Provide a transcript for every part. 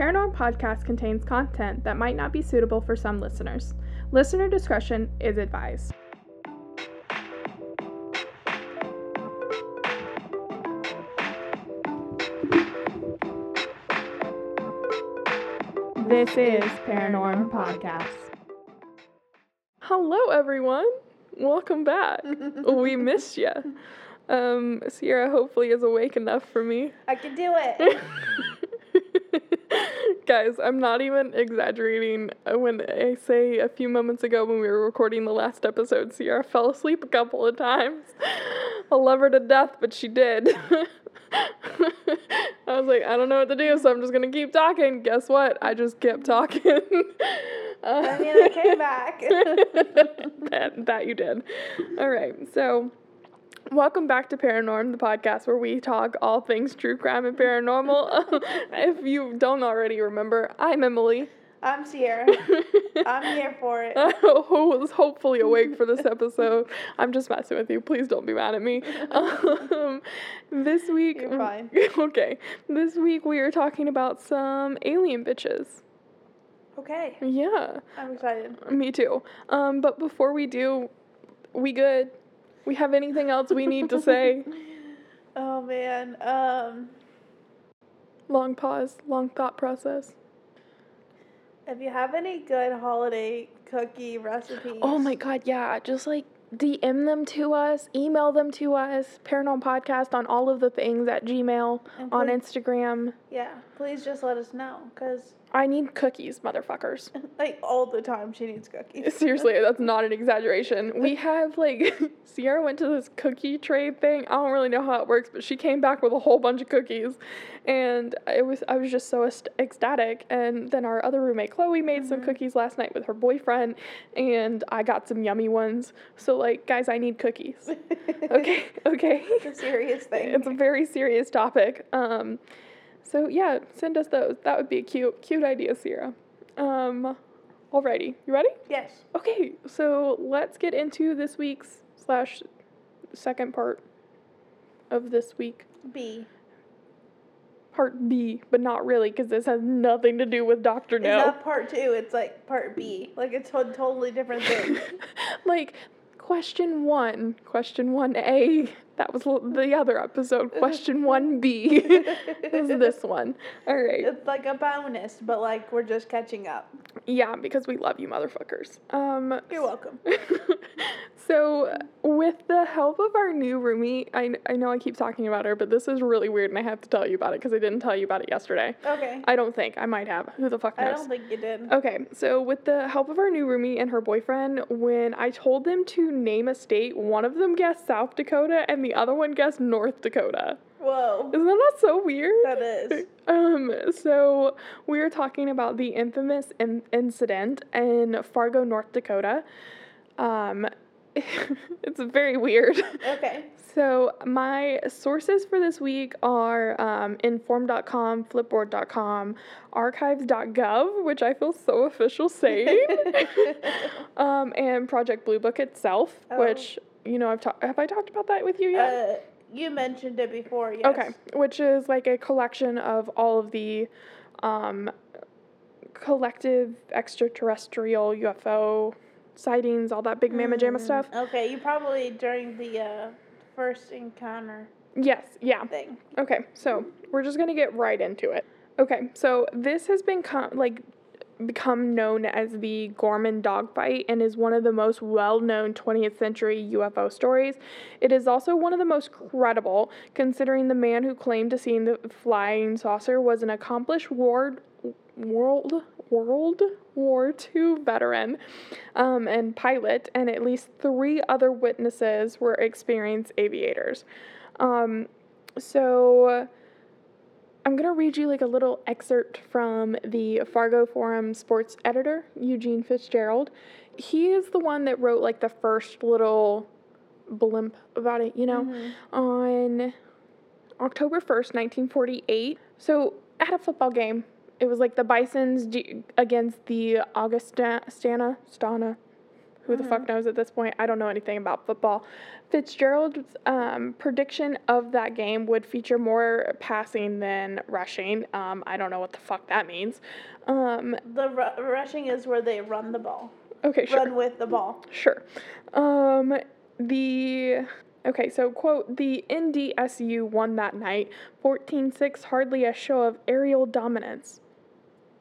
Paranorm podcast contains content that might not be suitable for some listeners. Listener discretion is advised. This is Paranorm Podcast. Hello, everyone. Welcome back. we missed you. Um, Sierra hopefully is awake enough for me. I can do it. Guys, I'm not even exaggerating uh, when I say a few moments ago when we were recording the last episode, Sierra fell asleep a couple of times. I love her to death, but she did. I was like, I don't know what to do, so I'm just gonna keep talking. Guess what? I just kept talking. I mean, I came back. that, that you did. All right, so welcome back to Paranorm, the podcast where we talk all things true crime and paranormal. if you don't already remember, I'm Emily. I'm Sierra. I'm here for it. Who was hopefully awake for this episode. I'm just messing with you. Please don't be mad at me. Um, this week, You're fine. okay. This week we are talking about some alien bitches. Okay, Yeah, I'm excited. me too. Um, but before we do, we good? We have anything else we need to say? Oh man. Um, Long pause, long thought process. if you have any good holiday cookie recipes, Oh my god, yeah. Just like DM them to us, email them to us, Paranorm Podcast on all of the things at Gmail, And on please- Instagram. Yeah, please just let us know, cause I need cookies, motherfuckers. like all the time she needs cookies. Seriously, that's not an exaggeration. We have like Sierra went to this cookie trade thing. I don't really know how it works, but she came back with a whole bunch of cookies, and it was I was just so ec- ecstatic. And then our other roommate Chloe made some cookies last night with her boyfriend, and I got some yummy ones. So like, guys, I need cookies. Okay, okay. It's a serious thing. It's a very serious topic. Um, so yeah, send us those. That would be a cute, cute idea, Sierra. Um, alrighty, you ready? yes. Okay, so let's get into this week's slash second part of this week, B. part B, but not really because this has nothing to do with Doctor No. It's not part two. It's like part B. Like it's a totally different thing. like question one, question one A. That was the other episode. Question one B is this one. All right. it's like a bonus, but like we're just catching up. Yeah, because we love you, motherfuckers. Um, You're welcome. so, with the help of our new roomie, I, I know I keep talking about her, but this is really weird and I have to tell you about it because I didn't tell you about it yesterday. Okay. I don't think. I might have. Who the fuck knows? I don't think you did. Okay, so with the help of our new roomie and her boyfriend, when I told them to name a state, one of them guessed South Dakota and the other one guessed North Dakota. Whoa. Isn't that so weird? That is. Um, so we were talking about the infamous in- incident in Fargo, North Dakota. Um, it's very weird. Okay. So my sources for this week are um, inforum.com, flipboard.com, archives.gov, which I feel so official saying, um, and Project Blue Book itself, Oh. which you know I've talked. Have I talked about that with you yet? Uh, you mentioned it before, yes. Okay, which is like a collection of all of the um, collective extraterrestrial UFO sightings, all that big mamma jamma Mm, stuff. Okay, you probably during the uh, first encounter Yes, yeah. thing. Okay, so we're just gonna get right into it. Okay, so this has been com- like become known as the Gorman dogfight and is one of the most well-known 20th century UFO stories. It is also one of the most credible, considering the man who claimed to see the flying saucer was an accomplished war world World War II veteran um, and pilot, and at least three other witnesses were experienced aviators. Um, so I'm gonna read you like a little excerpt from the Fargo Forum sports editor, Eugene Fitzgerald. He is the one that wrote like the first little blimp about it, you know, on October 1st, 1948. So at a football game, it was like the Bisons G- against the Augustana, Stana, Stana, Who the fuck knows at this point? I don't know anything about football. Fitzgerald's um, prediction of that game would feature more passing than rushing. Um, I don't know what the fuck that means. Um, The ru- rushing is where they run the ball. okay, sure. Run with the ball. Sure. Um, the okay, so quote the NDSU won that night, 14-6, hardly a show of aerial dominance.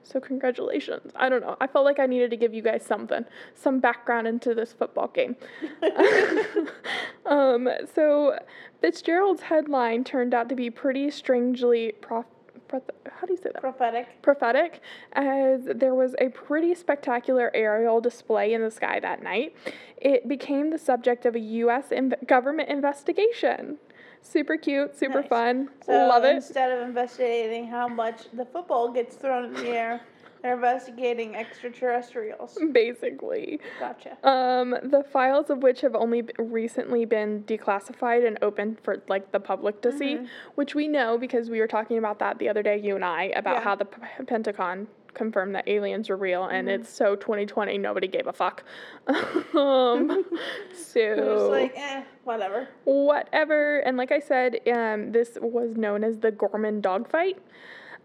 So congratulations. I don't know. I felt like I needed to give you guys something, some background into this football game. um, so Fitzgerald's headline turned out to be pretty strangely prof- how do you say that? Prophetic. prophetic as there was a pretty spectacular aerial display in the sky that night. It became the subject of a U.S. Inv- government investigation. Super cute, super Nice. fun. So Love it. instead of investigating how much the football gets thrown in the air, they're investigating extraterrestrials. Basically. Gotcha. Um, the files of which have only b- recently been declassified and opened for like the public to see, which we know because we were talking about that the other day, you and I, about Yeah. how the P- Pentagon confirmed that aliens were real, and it's so 2020, nobody gave a fuck. um, so like, eh, whatever. whatever. And like I said, um, this was known as the Gorman dogfight.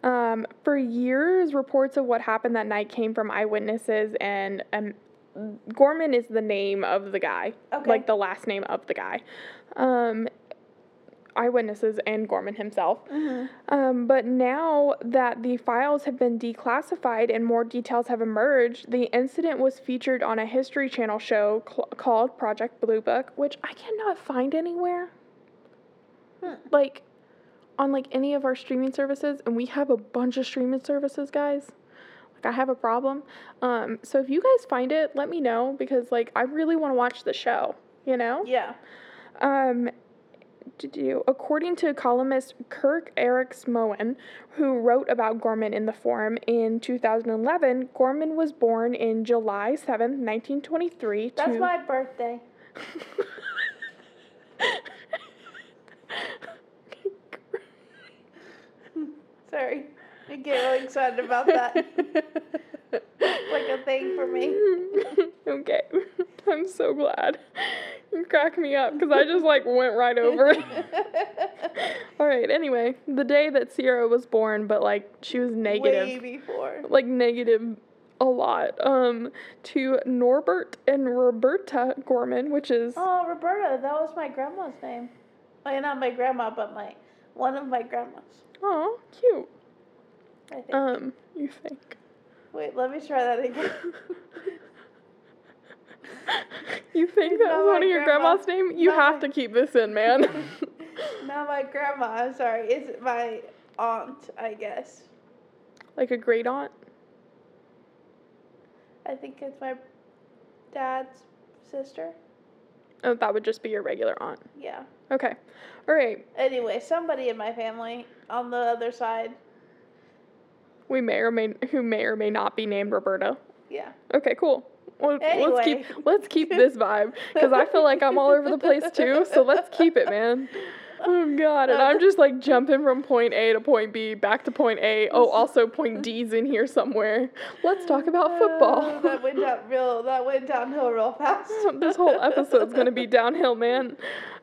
Um, for years, reports of what happened that night came from eyewitnesses, and um, Gorman is the name of the guy, Okay. like the last name of the guy. Um, eyewitnesses and Gorman himself. Um, but now that the files have been declassified and more details have emerged, the incident was featured on a History Channel show cl- called Project Blue Book, which I cannot find anywhere. Hmm. Like, on like any of our streaming services, and we have a bunch of streaming services, guys. Like, I have a problem. Um, so if you guys find it, let me know because like I really want to watch the show. You know. Yeah. Um, to do according to columnist Curt Eriksmoen, who wrote about Gorman in the forum in 2011, Gorman was born in July 7th, 1923. That's to my birthday. Sorry. I get really excited about that. like a thing for me. okay, I'm so glad. You crack me up because I just like went right over it. All right. Anyway, the day that Sierra was born, but like she was negative. Way before. like negative a lot um to Norbert and Roberta Gorman, which is Oh, Roberta, that was my grandma's name. Well, not my grandma, but my one of my grandmas. oh cute. I think. Um, you think? Wait, let me try that again. You think that was one of your grandma. grandma's name? You Not have my- to keep this in, man. not my grandma. I'm sorry. It's my aunt, I guess. like a great aunt. I think it's my dad's sister. Oh, that would just be your regular aunt. Yeah. Okay. All right. Anyway, somebody in my family on the other side. We may or may who may or may not be named Roberta. Yeah. Okay, cool. Well, let's Anyway. keep let's keep this vibe because I feel like I'm all over the place too. So let's keep it, man. Oh God, and I'm just like jumping from point A to point B, back to point A. Oh, also point D's in here somewhere. Let's talk about Uh, football. that went down real. That went downhill real fast. this whole episode's gonna be downhill, man.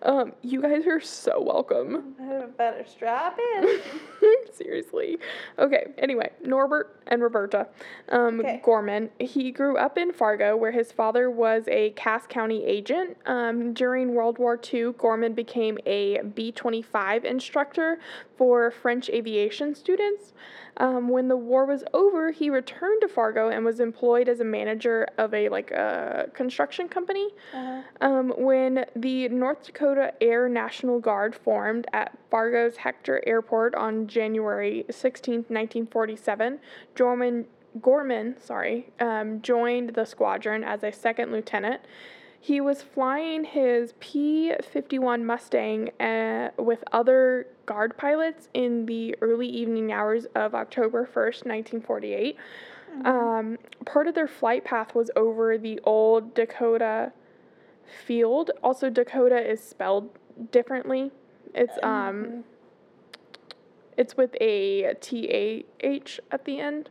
Um, you guys are so welcome. I better strap in. Seriously. Okay, anyway, Norbert and Roberta um, Okay. Gorman. He grew up in Fargo, where his father was a Cass County agent. Um, during World War II, Gorman became a B 25 instructor for French aviation students. Um, when the war was over, he returned to Fargo and was employed as a manager of a like a construction company. Uh-huh. Um, when the North Dakota Air National Guard formed at Fargo's Hector Airport on January 16, 1947, Gorman, Gorman sorry, um, joined the squadron as a second lieutenant. He was flying his P 51 Mustang uh, with other guard pilots in the early evening hours of October 1st, 1948. Um, part of their flight path was over the old Dacotah field. Also, Dakota is spelled differently. It's um, it's with a T A H at the end.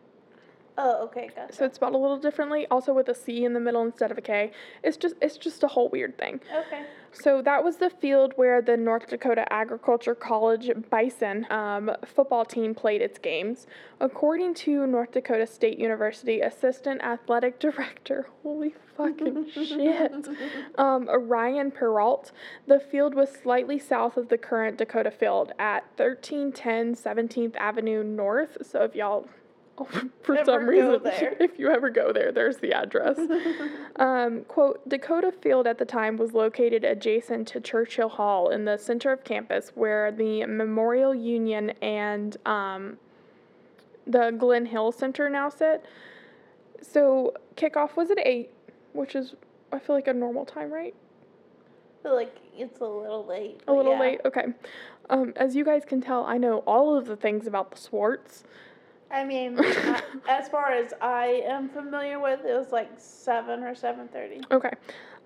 Oh, okay, gotcha. So it's spelled a little differently, also with a C in the middle instead of a K. It's just it's just a whole weird thing. okay. So that was the field where the North Dakota Agriculture College Bison um, football team played its games. According to North Dakota State University Assistant Athletic Director, holy fucking shit, um, Ryan Perrault, the field was slightly south of the current Dacotah field at 1310 17th Avenue North. So if y'all for some reason, there. if you ever go there, there's the address. um, quote Dacotah Field at the time was located adjacent to Churchill Hall in the center of campus, where the Memorial Union and um, the Glen Hill Center now sit. So kickoff was at 8, which is, I feel like, a normal time, right? like it's a little late. A little yeah. late? Okay. Um, as you guys can tell, I know all of the things about the sports. I mean, I- as far as I am familiar with, it was like seven or seven thirty. Okay.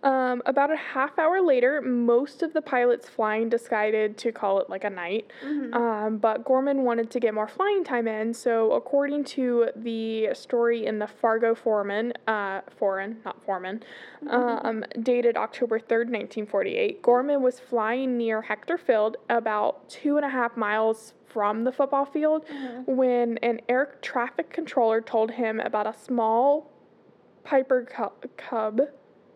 Um, about a half hour later, most of the pilots flying decided to call it like a night. Um, but Gorman wanted to get more flying time in, so according to the story in the Fargo Foreman, uh, Foreign, not Foreman, um, dated October 3rd, 1948, Gorman was flying near Hector Field, about two and a half miles from the football field, when an air traffic controller told him about a small Piper cu- Cub.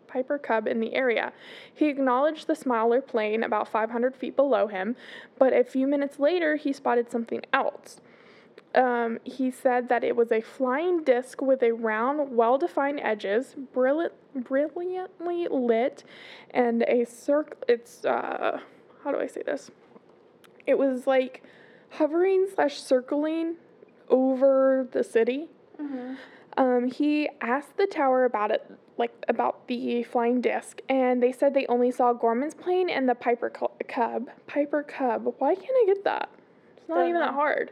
Piper Cub in the area. He acknowledged the smaller plane about 500 feet below him, but a few minutes later he spotted something else. Um, he said that it was a flying disc with a round, well defined edges, brilliant, brilliantly lit, and a circle. It's, uh, how do I say this? It was like hovering slash circling over the city. Um, he asked the tower about it, like about the flying disc, and they said they only saw Gorman's plane and the Piper Cub. Piper Cub. Why can't I get that? It's not Don't even that hard.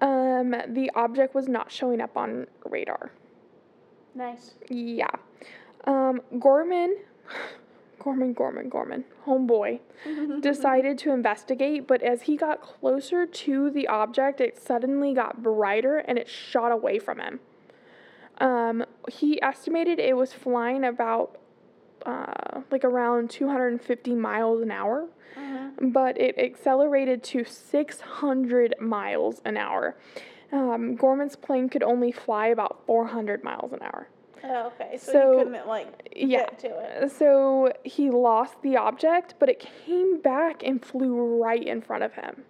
Um, the object was not showing up on radar. Nice. Yeah. Um, Gorman, Gorman, Gorman, Gorman, homeboy, decided to investigate, but as he got closer to the object, it suddenly got brighter and it shot away from him. Um, he estimated it was flying about uh, like around 250 miles an hour, but it accelerated to 600 miles an hour. Um, Gorman's plane could only fly about 400 miles an hour. Oh, okay. So, So, you couldn't like yeah. get to it. So he lost the object, but it came back and flew right in front of him,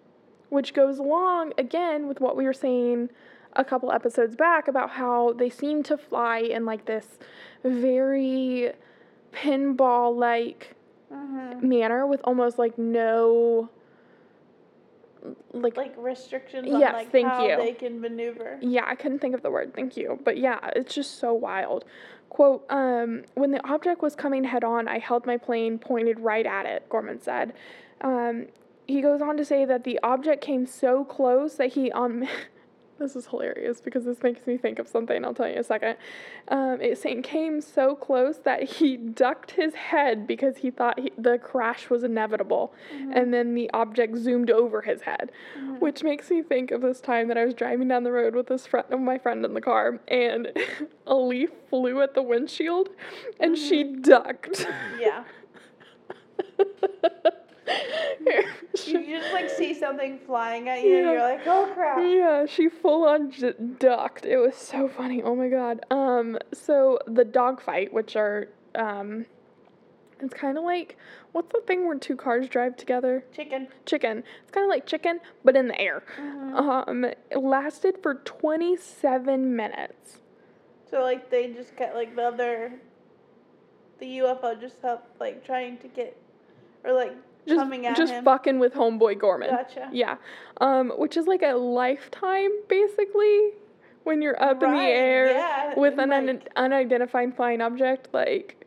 which goes along again with what we were saying a couple episodes back about how they seem to fly in like this very pinball like Mm-hmm. manner with almost like no like Like restrictions Yes, on like thank how you. they can maneuver. Yeah, I couldn't think of the word. Thank you. But yeah, it's just so wild. Quote, um, when the object was coming head on, I held my plane pointed right at it, Gorman said. Um, he goes on to say that the object came so close that he um this is hilarious because this makes me think of something I'll tell you in a second. Um, saying came so close that he ducked his head because he thought he, the crash was inevitable, mm-hmm. and then the object zoomed over his head, mm-hmm. which makes me think of this time that I was driving down the road with this friend of my friend in the car, and a leaf flew at the windshield, and she mm-hmm. ducked. Yeah. You, just like see something flying at you and you're like, oh crap. Yeah, she full on j- ducked. It was so funny. Oh my god. Um, so the dogfight, which are um, it's kind of like what's the thing where two cars drive together? Chicken. Chicken. It's kind of like chicken, but in the air. Mm-hmm. Um, it lasted for twenty seven minutes. So like they just get like the other, the UFO just helped like trying to get, or like Just, coming at just him. fucking with homeboy Gorman. Gotcha. Yeah. Um, which is like a lifetime basically when you're up in the air yeah, with an and, un- unidentified flying object. Like,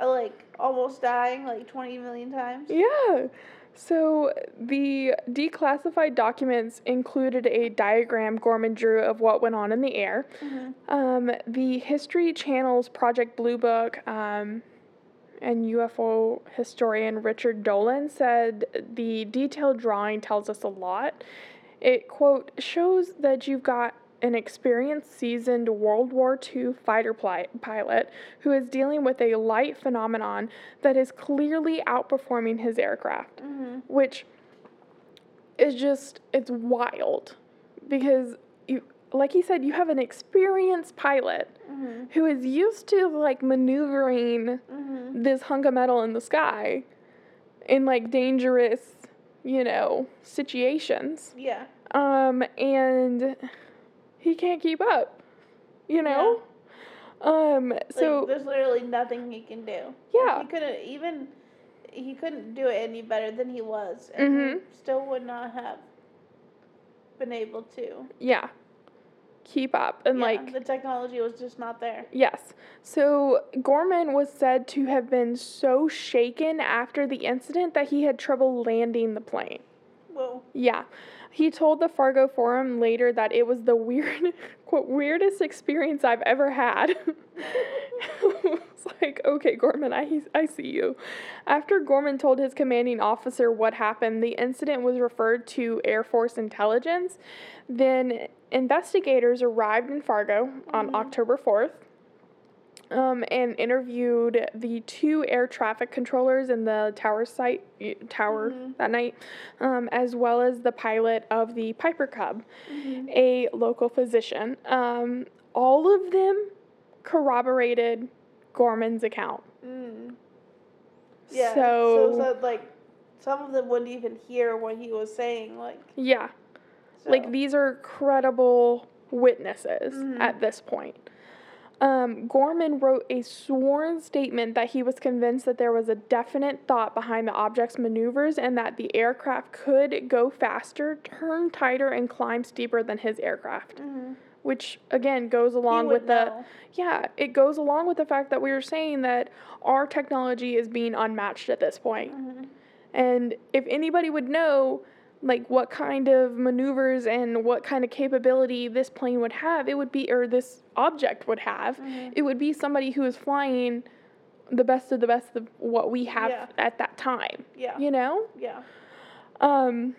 Uh, like almost dying like 20 million times. yeah. So the declassified documents included a diagram Gorman drew of what went on in the air. Um, the History Channel's Project Blue Book um, and UFO historian Richard Dolan said the detailed drawing tells us a lot. It, quote, shows that you've got an experienced, seasoned World War II fighter pli- pilot who is dealing with a light phenomenon that is clearly outperforming his aircraft, mm-hmm. which is just, it's wild because like he said, you have an experienced pilot who is used to like maneuvering this hunk of metal in the sky in like dangerous, you know, situations. Yeah. Um, and he can't keep up, you know? Um, Like, so, there's literally nothing he can do. Yeah. He couldn't even. He couldn't do it any better than he was, and he Mhm. still would not have been able to. yeah, keep up. And Yeah, like, the technology was just not there. Yes. So Gorman was said to have been so shaken after the incident that he had trouble landing the plane. Whoa. Yeah. He told the Fargo Forum later that it was the weird, quote, weirdest experience I've ever had. it's like, okay, Gorman, I, I see you. After Gorman told his commanding officer what happened, the incident was referred to Air Force intelligence. Then investigators arrived in Fargo on mm-hmm. October 4th um, and interviewed the two air traffic controllers in the tower site tower that night, um, as well as the pilot of the Piper Cub, a local physician. Um, all of them corroborated Gorman's account. Mm. Yeah. So, So, so like, some of them wouldn't even hear what he was saying. Like. yeah, So. like these are credible witnesses Mhm. at this point. Um, Gorman wrote a sworn statement that he was convinced that there was a definite thought behind the object's maneuvers and that the aircraft could go faster, turn tighter, and climb steeper than his aircraft. Mhm. Which again goes along with the know. yeah, it goes along with the fact that we were saying that our technology is being unmatched at this point. Mhm. And if anybody would know like what kind of maneuvers and what kind of capability this plane would have, it would be or this object would have, Mhm. it would be somebody who is flying the best of the best of what we have Yeah. at that time. Yeah. You know? Yeah. Um,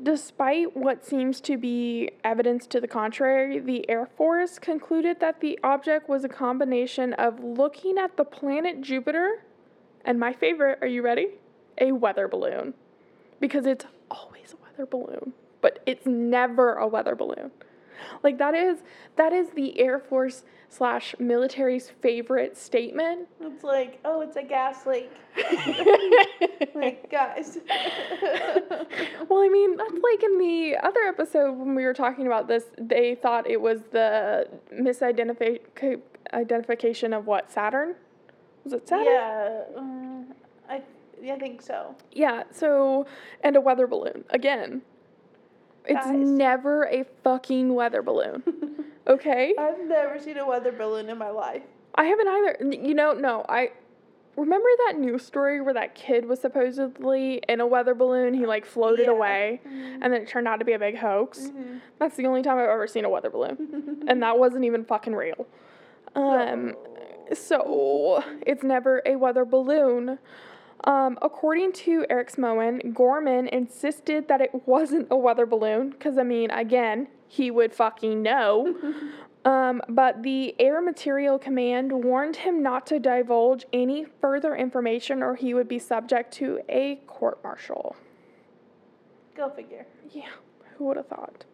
despite what seems to be evidence to the contrary, the Air Force concluded that the object was a combination of looking at the planet Jupiter and my favorite, are you ready? A weather balloon. Because it's always a weather balloon, but it's never a weather balloon. Like that is that is the Air Force slash military's favorite statement. It's like, oh, it's a gas leak. like, guys. well, I mean, that's like in the other episode when we were talking about this, they thought it was the misidentification identification of what Saturn. Was it Saturn? yeah. Um, I, I think so. Yeah. So, and a weather balloon again. It's Guys. never a fucking weather balloon. Okay. I've never seen a weather balloon in my life. I haven't either. You know, no. I remember that news story where that kid was supposedly in a weather balloon. He like floated Yeah. away, and then it turned out to be a big hoax. Mhm. That's the only time I've ever seen a weather balloon, and that wasn't even fucking real. Um, so it's never a weather balloon. Um, according to Eriksmoen, Gorman insisted that it wasn't a weather balloon, because I mean, again, he would fucking know. Um, but the Air Materiel Command warned him not to divulge any further information or he would be subject to a court martial. Go figure. Yeah, who would have thought?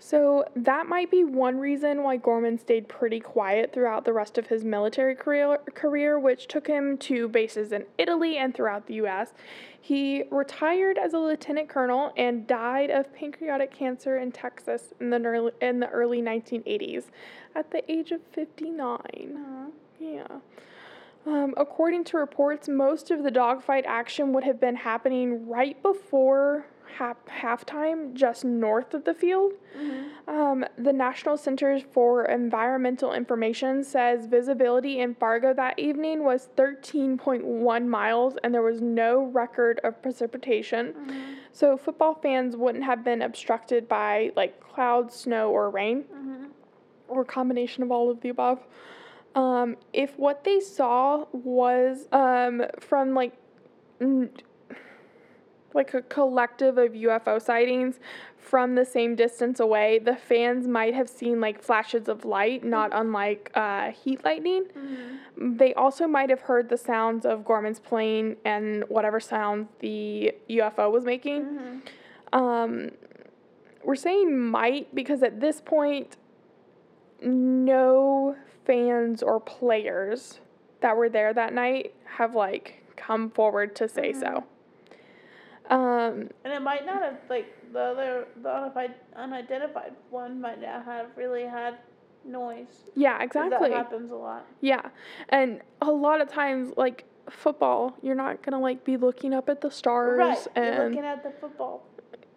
So that might be one reason why Gorman stayed pretty quiet throughout the rest of his military career, career, which took him to bases in Italy and throughout the U.S. He retired as a lieutenant colonel and died of pancreatic cancer in Texas in the early, in the early 1980s at the age of 59. Uh-huh. Yeah. Um, according to reports, most of the dogfight action would have been happening right before half halftime, just north of the field. Um, the National Centers for Environmental Information says visibility in Fargo that evening was 13.1 miles, and there was no record of precipitation. So football fans wouldn't have been obstructed by like clouds, snow, or rain or combination of all of the above. Um, if what they saw was um, from like, like a collective of UFO sightings from the same distance away. The fans might have seen like flashes of light, not unlike uh, heat lightning. They also might have heard the sounds of Gorman's plane and whatever sound the UFO was making. Um, we're saying might because at this point, no fans or players that were there that night have like come forward to say so. Um, And it might not have like the other the unidentified one might not have really had noise. Yeah, exactly. That happens a lot. Yeah. And a lot of times, like football, you're not gonna like be looking up at the stars Right. You're and looking at the football.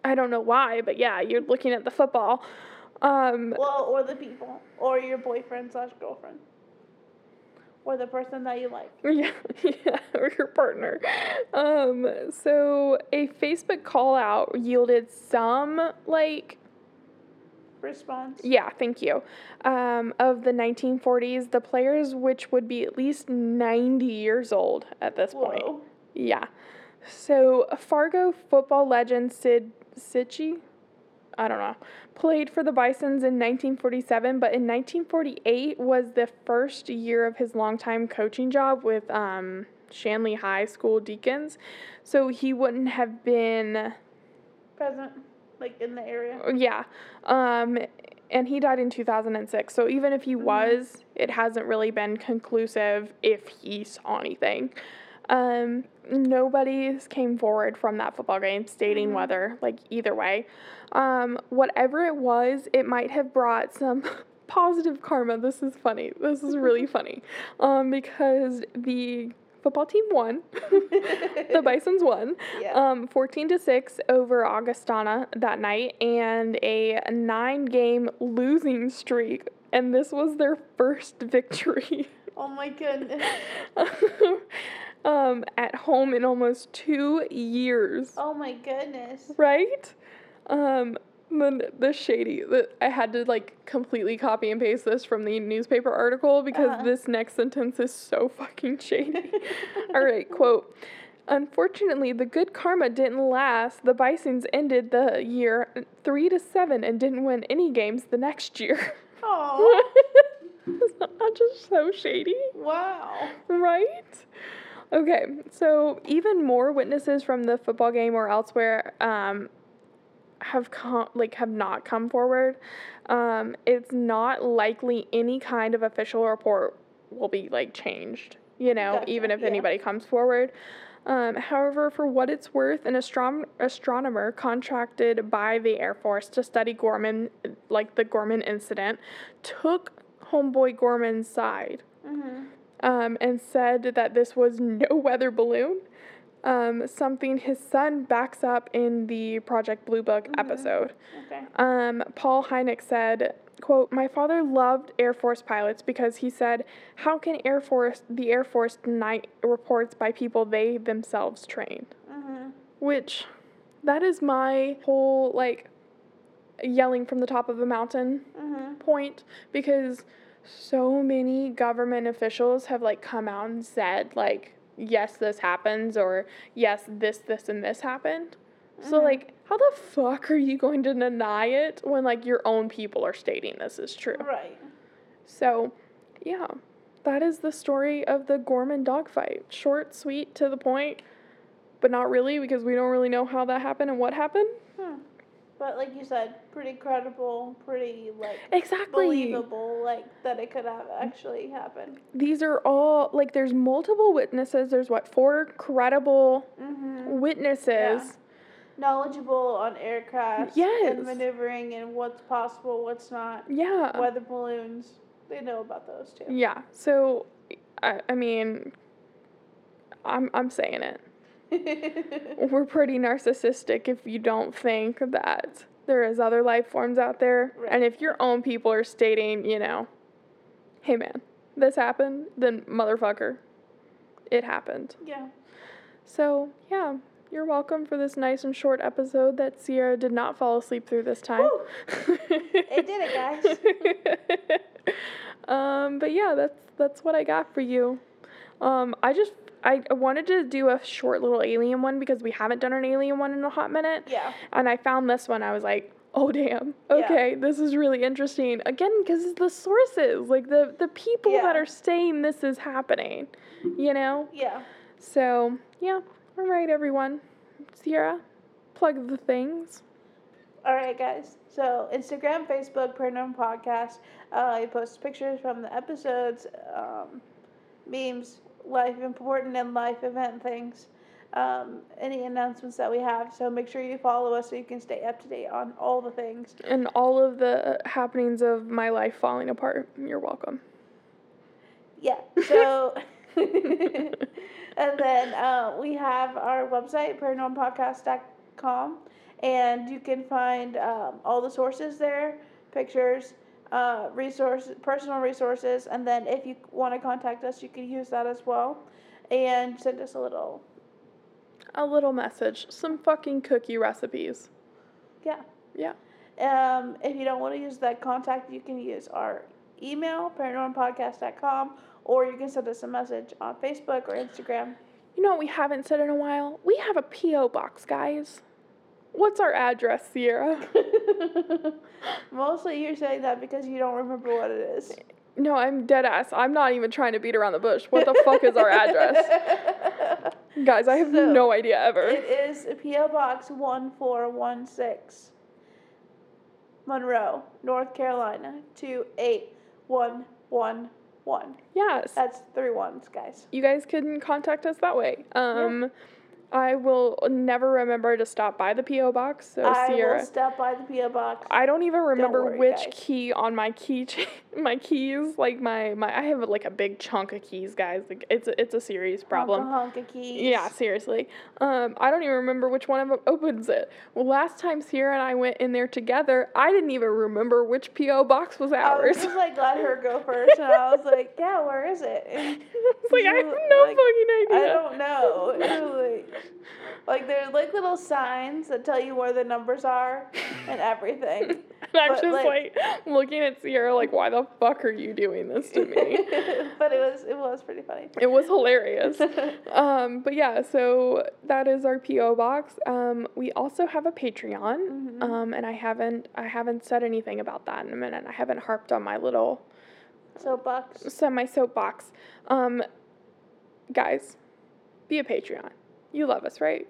I don't know why, but yeah, you're looking at the football. Um, Well, or the people, or your boyfriend slash girlfriend, or the person that you like. Yeah, yeah, or your partner. Um, so a Facebook call out yielded some like Response. yeah, thank you. Um, of the 1940s, the players which would be at least 90 years old at this point. Whoa. Yeah. So Fargo football legend Sid Cichy, I don't know, played for the Bisons in 1947, but in 1948 was the first year of his longtime coaching job with um, Shanley High School Deacons. So he wouldn't have been, Present, like in the area. yeah. Um, and he died in 2006. So even if he was, it hasn't really been conclusive if he saw anything. Um, nobody came forward from that football game stating whether, like, either way. Um, whatever it was, it might have brought some positive karma. This is funny. This is really funny. Um, because the football team won. the Bisons won. Yeah. Um, 14 to 6 over Augustana that night and a nine game losing streak. And this was their first victory. oh my goodness. Um, at home in almost two years, Oh my goodness. right? Um, the, the shady, the, I had to like completely copy and paste this from the newspaper article because Uh-huh. this next sentence is so fucking shady. All right, quote. Unfortunately, the good karma didn't last. The Bisons ended the year 3 to 7 and didn't win any games the next year. Oh. That not just so shady? wow. Right? Okay, so even more witnesses from the football game or elsewhere um, have come, like have not come forward. Um, it's not likely any kind of official report will be like changed. You know, Gotcha, even if yeah. anybody comes forward. Um, however, for what it's worth, an astrom- astronomer contracted by the Air Force to study Gorman, like the Gorman incident, took homeboy Gorman's side Mhm. Um, and said that this was no weather balloon. Um, something his son backs up in the Project Blue Book episode. Okay. Um, Paul Hynek said, "quote My father loved Air Force pilots because he said, how can Air Force the Air Force deny reports by people they themselves trained?" Mhm. Which, that is my whole like yelling from the top of a mountain Mhm. point because so many government officials have like come out and said like yes this happens or yes this this and this happened so Mhm. like how the fuck are you going to deny it when like your own people are stating this is true Right. so yeah that is the story of the gorman dogfight short sweet to the point but not really because we don't really know how that happened and what happened Hmm. But like you said, pretty credible, pretty like exactly believable, like that it could have actually happened. these are all like there's multiple witnesses there's what four credible Mm-hmm. witnesses Knowledgeable on aircraft Yes. and maneuvering and what's possible, what's not. yeah Weather balloons, they know about those too. yeah so I, I mean i'm i'm saying it we're pretty narcissistic if you don't think that there is other life forms out there Right. and if your own people are stating you know hey man this happened then motherfucker it happened yeah. So, yeah, you're welcome for this nice and short episode that Sierra did not fall asleep through this time. It did it, guys. um, but yeah, that's that's what I got for you. Um, I just I wanted to do a short little alien one because we haven't done an alien one in a hot minute. Yeah. And I found this one. I was like, oh damn. Yeah. Okay, this is really interesting. Again, because the sources, like the the people that are saying this is happening, you know. Yeah. So yeah, all right, everyone. Sierra, plug the things. All right, guys. So Instagram, Facebook, Paranorm Podcast. Uh, I post pictures from the episodes, um, memes, life important and life event things, um, any announcements that we have. So make sure you follow us so you can stay up to date on all the things. And all of the happenings of my life falling apart. You're welcome. Yeah. So, and then uh, we have our website, paranormalpodcast.com, and you can find um, all the sources there, pictures, uh, resources, personal resources, and then if you want to contact us, you can use that as well, and send us a little. A little message. Some fucking cookie recipes. Yeah. Yeah. Um, if you don't want to use that contact, you can use our email, paranormalpodcast.com, or you can send us a message on Facebook or Instagram. You know what we haven't said in a while? We have a P.O. box, guys. What's our address, Sierra? Mostly you're saying that because you don't remember what it is. No, I'm dead ass. I'm not even trying to beat around the bush. What the fuck is our address? Guys, I have So, no idea ever. It is P.O. Box 1416, Monroe, North Carolina, 28111. yes. That's three ones, guys. You guys can contact us that way. Um I will never remember to stop by the P.O. box. So I Sierra will stop by the P.O. Box. I don't even remember worry, which guys. key on my key my keys like my my I have like a big chunk of keys guys like it's a, it's a serious problem. Honka honka keys. Yeah, seriously. Um, I don't even remember which one of them opens it. Well, last time Sierra and I went in there together, I didn't even remember which PO box was ours. I was just like, let her go first, and I was like, yeah, where is it? And it's like I have no like, fucking idea. I don't know. Like, there's like little signs that tell you where the numbers are and everything. And I'm but, just like- like, looking at Sierra like, why the fuck are you doing this to me? but it was it was pretty funny. it was hilarious. Um, but yeah, so that is our PO box. Um, we also have a Patreon, Mhm. um, and I haven't I haven't said anything about that in a minute. I haven't harped on my little Soapbox. so my soapbox. Um, guys, be a Patreon. You love us, right?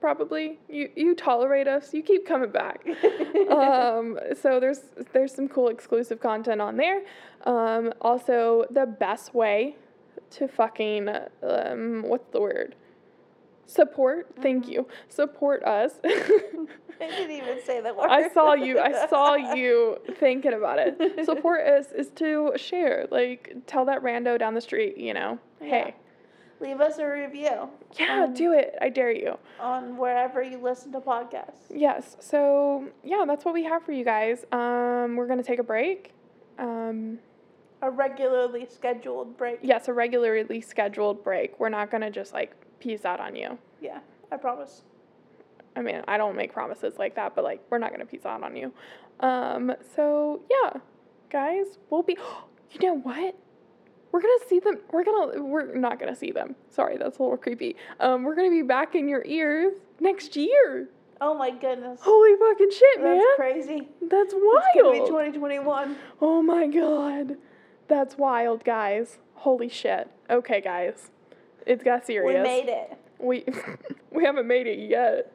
Probably. You you tolerate us. You keep coming back. um, so there's there's some cool exclusive content on there. Um, also, the best way to fucking um, what's the word? Support. Thank you. Support us. I didn't even say the word. I saw you. I saw you thinking about it. Support us is to share. Like, tell that rando down the street, you know, hey, Leave us a review. yeah, Um, do it. I dare you. on wherever you listen to podcasts. Yes. So yeah, that's what we have for you guys. Um, we're gonna take a break. Um, A regularly scheduled break. yes, a regularly scheduled break. We're not gonna just like peace out on you. Yeah, I promise. I mean, I don't make promises like that, but like we're not gonna peace out on you. Um, so yeah, guys, we'll be. You know what? We're gonna see them. We're gonna. We're not gonna see them. Sorry, that's a little creepy. Um, we're gonna be back in your ears next year. Oh my goodness. Holy fucking shit, That's man! That's crazy. That's wild. It's gonna be 2021. Oh my god, that's wild, guys. Holy shit. Okay, guys, it's got serious. We made it. We we haven't made it yet.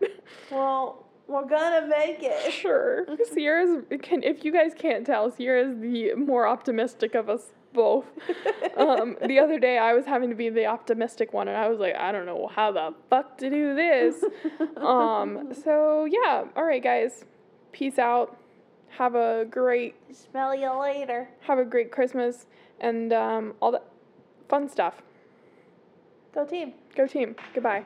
Well, we're gonna make it. Sure. Sierra's can if you guys can't tell, Sierra's the more optimistic of us both. Um, the other day I was having to be the optimistic one and I was like, I don't know how the fuck to do this. Um, so yeah, all right guys. Peace out. Have a great Smell you later. have a great Christmas and um, all the fun stuff. Go team. Go team. Goodbye.